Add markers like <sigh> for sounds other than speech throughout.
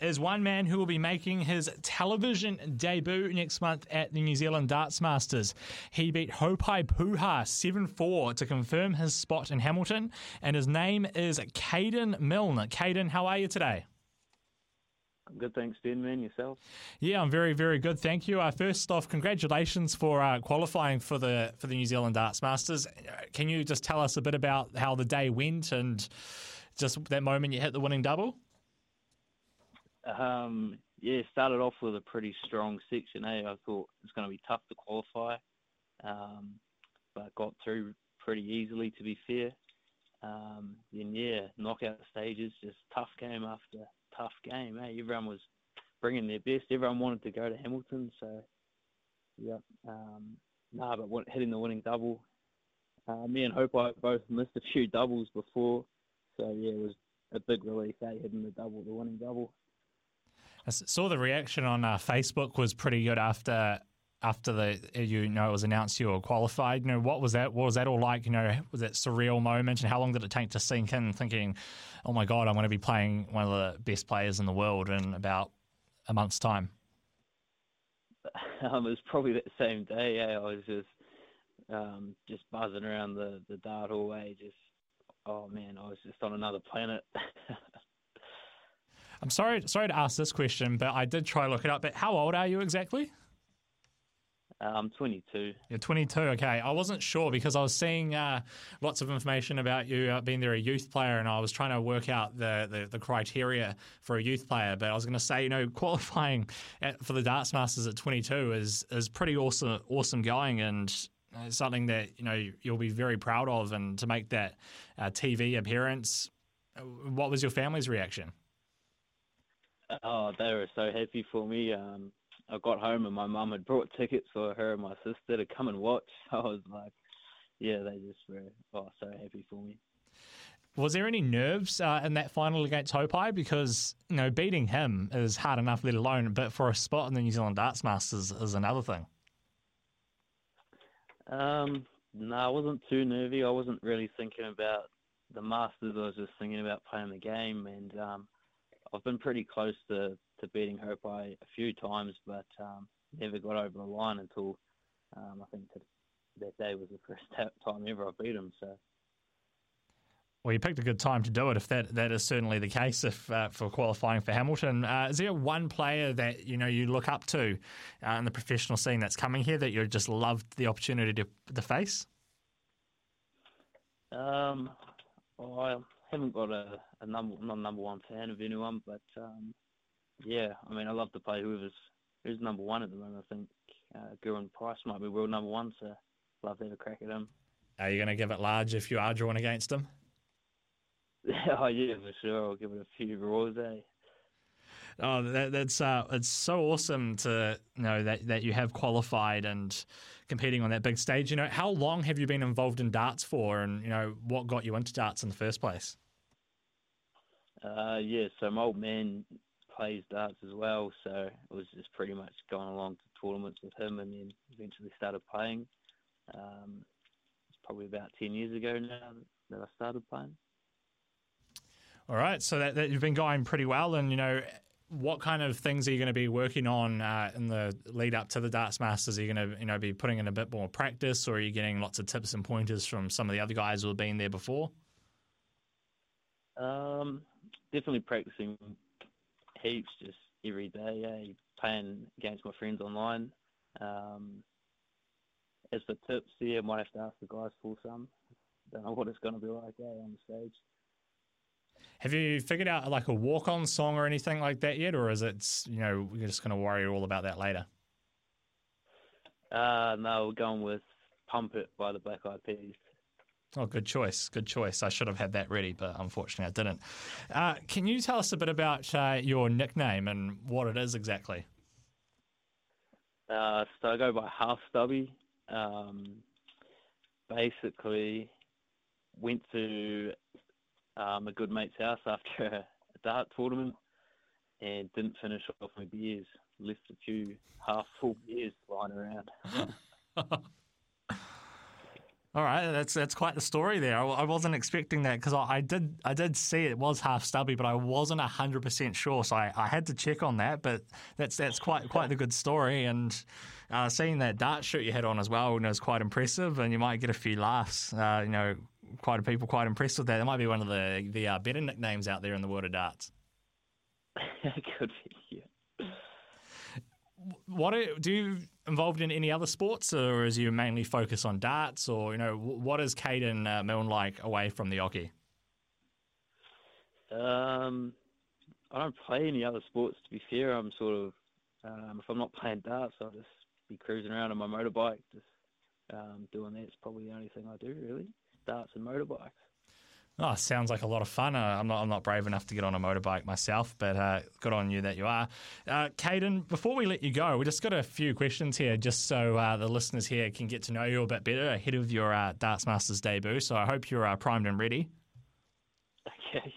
is one man who will be making his television debut next month at the New Zealand Darts Masters. He beat Haupai Puha 7 4 to confirm his spot in Hamilton, and his name is Kayden Milne. Kayden, how are you today? I'm good, thanks, Ben. Man, yourself? Yeah, I'm very, very good. Thank you. Uh, first off, congratulations for uh, qualifying for the for the New Zealand Darts Masters. Can you just tell us a bit about how the day went and just that moment you hit the winning double? Um, yeah, started off with a pretty strong section A. I thought it was going to be tough to qualify, um, but got through pretty easily, to be fair. Um, then, yeah, knockout stages, just tough game after tough game. Eh? Everyone was bringing their best. Everyone wanted to go to Hamilton, so yeah. Um, nah, but what, hitting the winning double. Uh, me and Haupai both missed a few doubles before, so yeah, it was a big relief, eh, hitting the double, the winning double. I saw the reaction on uh, Facebook was pretty good after after the you know it was announced you were qualified. You know what was that? What was that all like? You know was that surreal moment? And how long did it take to sink in? Thinking, oh my god, I'm going to be playing one of the best players in the world in about a month's time. <laughs> Um, it was probably that same day. Yeah, I was just um, just buzzing around the the dart hallway. Just oh man, I was just on another planet. <laughs> I'm sorry, sorry to ask this question, but I did try to look it up. But how old are you exactly? Uh, I'm 22. You're 22. Okay, I wasn't sure because I was seeing uh, lots of information about you uh, being there a youth player, and I was trying to work out the, the, the criteria for a youth player. But I was going to say, you know, qualifying at, for the Darts Masters at 22 is is pretty awesome, awesome going, and something that you know you'll be very proud of. And to make that uh, TV appearance, uh, what was your family's reaction? Oh, they were so happy for me. Um, I got home and my mum had brought tickets for her and my sister to come and watch. <laughs> I was like, yeah, they just were oh, so happy for me. Was there any nerves uh, in that final against Haupai? Because you know beating him is hard enough, let alone, but for a spot in the New Zealand Darts Masters is another thing. Um, no, I wasn't too nervy. I wasn't really thinking about the Masters. I was just thinking about playing the game, and um, I've been pretty close to, to beating Haupai a few times, but um, never got over the line until um, I think that day was the first <laughs> time ever I beat him. So. Well, you picked a good time to do it. If that, that is certainly the case, if uh, for qualifying for Hamilton, uh, is there one player that you know you look up to uh, in the professional scene that's coming here that you just loved the opportunity to, to face? Um, well, haven't got a, a number not number one fan of anyone, but um, yeah, I mean I love to play whoever's who's number one at the moment. I think uh, Gerwyn Price might be world number one, so love to have a crack at him. Are you going to give it large if you are drawn against him? <laughs> oh yeah, for sure. I'll give it a few roars, eh? Oh, that, that's uh, it's so awesome to know that that you have qualified and competing on that big stage. You know, how long have you been involved in darts for, and you know what got you into darts in the first place? Uh, yeah, so my old man plays darts as well, so it was just pretty much going along to tournaments with him, and then eventually started playing. Um, it's probably about ten years ago now that I started playing. All right, so that, that you've been going pretty well, and you know what kind of things are you going to be working on uh, in the lead up to the Darts Masters? Are you going to you know be putting in a bit more practice, or are you getting lots of tips and pointers from some of the other guys who have been there before? Um, definitely practicing heaps, just every day. Yeah, playing against my friends online. Um, as for tips, yeah, I might have to ask the guys for some. Don't know what it's going to be like yeah, on the stage. Have you figured out like a walk on song or anything like that yet, or is it you know we're just going to worry all about that later? Uh, no, we're going with "Pump It" by the Black Eyed Peas. Oh, good choice. Good choice. I should have had that ready, but unfortunately I didn't. Uh, can you tell us a bit about uh, your nickname and what it is exactly? Uh, so I go by Half Stubby. Um, basically, went to um, a good mate's house after a, <laughs> a dart tournament and didn't finish off my beers. Left a few half full beers lying around. <laughs> All right, that's that's quite the story there. I, I wasn't expecting that because I, I, did I did see it was half stubby, but I wasn't hundred percent sure, so I, I had to check on that. But that's that's quite quite the good story, and uh, seeing that dart shirt you had on as well you know, was quite impressive, and you might get a few laughs. Uh, you know, quite a people quite impressed with that. That might be one of the the uh, better nicknames out there in the world of darts. <laughs> Could be, yeah. What do you involved in any other sports, or is you mainly focus on darts, or you know what is Kayden uh, Milne like away from the Oche? Um, I don't play any other sports. To be fair, I'm sort of um, if I'm not playing darts, I'll just be cruising around on my motorbike, just um, doing that. It's probably the only thing I do really, darts and motorbikes. Oh, sounds like a lot of fun. Uh, I'm not I'm not brave enough to get on a motorbike myself, but uh, good on you that you are. Uh, Kayden, before we let you go, we just got a few questions here, just so uh, the listeners here can get to know you a bit better ahead of your uh, Darts Masters debut. So I hope you're uh, primed and ready. Okay.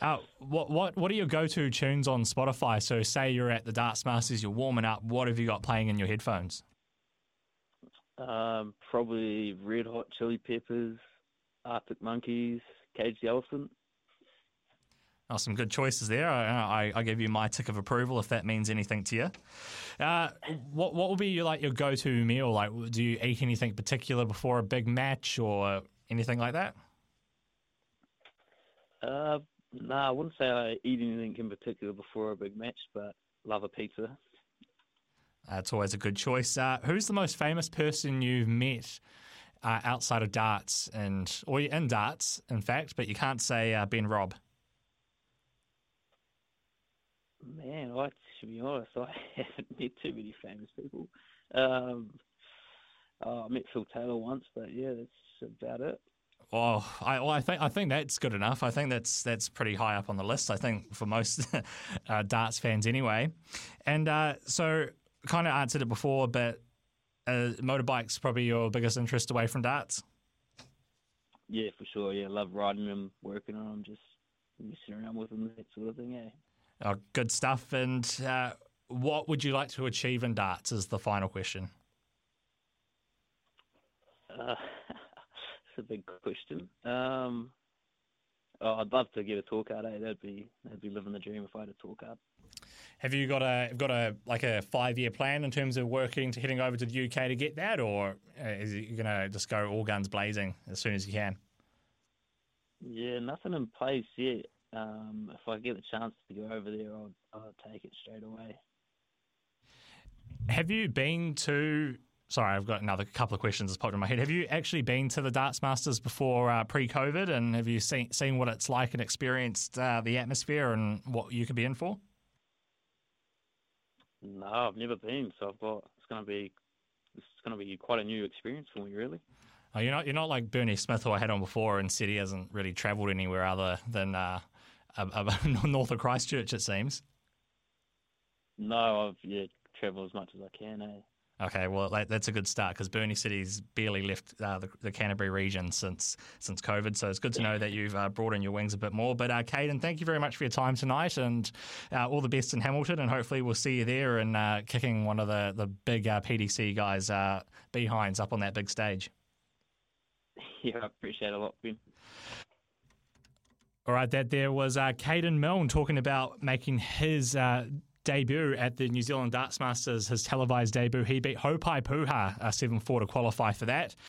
Uh, what what what are your go-to tunes on Spotify? So say you're at the Darts Masters, you're warming up. What have you got playing in your headphones? Um, probably Red Hot Chili Peppers, Arctic Monkeys, Cage the Elephant. Oh, some good choices there. I, I, I, give you my tick of approval if that means anything to you. Uh, what what will be your, like your go to meal? Like, do you eat anything particular before a big match or anything like that? Uh, no, nah, I wouldn't say I eat anything in particular before a big match, but love a pizza. That's always a good choice. Uh, who's the most famous person you've met uh, outside of darts and or in darts, in fact, but you can't say uh, Ben Robb. Man, I to be honest, <laughs> I haven't met too many famous people. Um, oh, I met Phil Taylor once, but yeah, that's about it. Oh, I, well, I think I think that's good enough. I think that's that's pretty high up on the list. I think for most <laughs> uh, darts fans, anyway. And uh, so, kind of answered it before, but uh, motorbikes probably your biggest interest away from darts. Yeah, for sure. Yeah, love riding them, working on them, just messing around with them, that sort of thing. Yeah. Oh, good stuff. And uh, what would you like to achieve in darts? Is the final question. Uh, <laughs> that's a big question. Um, oh, I'd love to get a tour card. Eh? That'd be that'd be living the dream if I had a tour card. Have you got a have got a like a five year plan in terms of working to heading over to the UK to get that, or uh, is it going to just go all guns blazing as soon as you can? Yeah, nothing in place yet. Um, if I get the chance to go over there, I'll, I'll take it straight away. Have you been to? Sorry, I've got another couple of questions that's popped in my head. Have you actually been to the Darts Masters before uh, pre-COVID, and have you seen seen what it's like and experienced uh, the atmosphere and what you could be in for? No, I've never been, so I've got it's going to be it's going to be quite a new experience for me, really. Oh, you're not you're not like Bernie Smith, who I had on before, and said he hasn't really travelled anywhere other than uh, <laughs> north of Christchurch, it seems. No, I've yeah travelled as much as I can. Eh? Okay, well that, that's a good start because Bernie Smith's barely left uh, the, the, Canterbury region since since COVID, so it's good to know that you've uh, brought in your wings a bit more. But uh, Kayden, thank you very much for your time tonight, and uh, all the best in Hamilton, and hopefully we'll see you there and uh, kicking one of the the big uh, PDC guys uh, behinds up on that big stage. <laughs> Yeah, I appreciate it a lot, Ben. All right, that there was uh, Kayden Milne talking about making his uh, debut at the New Zealand Darts Masters, his televised debut. He beat Haupai Puha uh, 7 4 to qualify for that.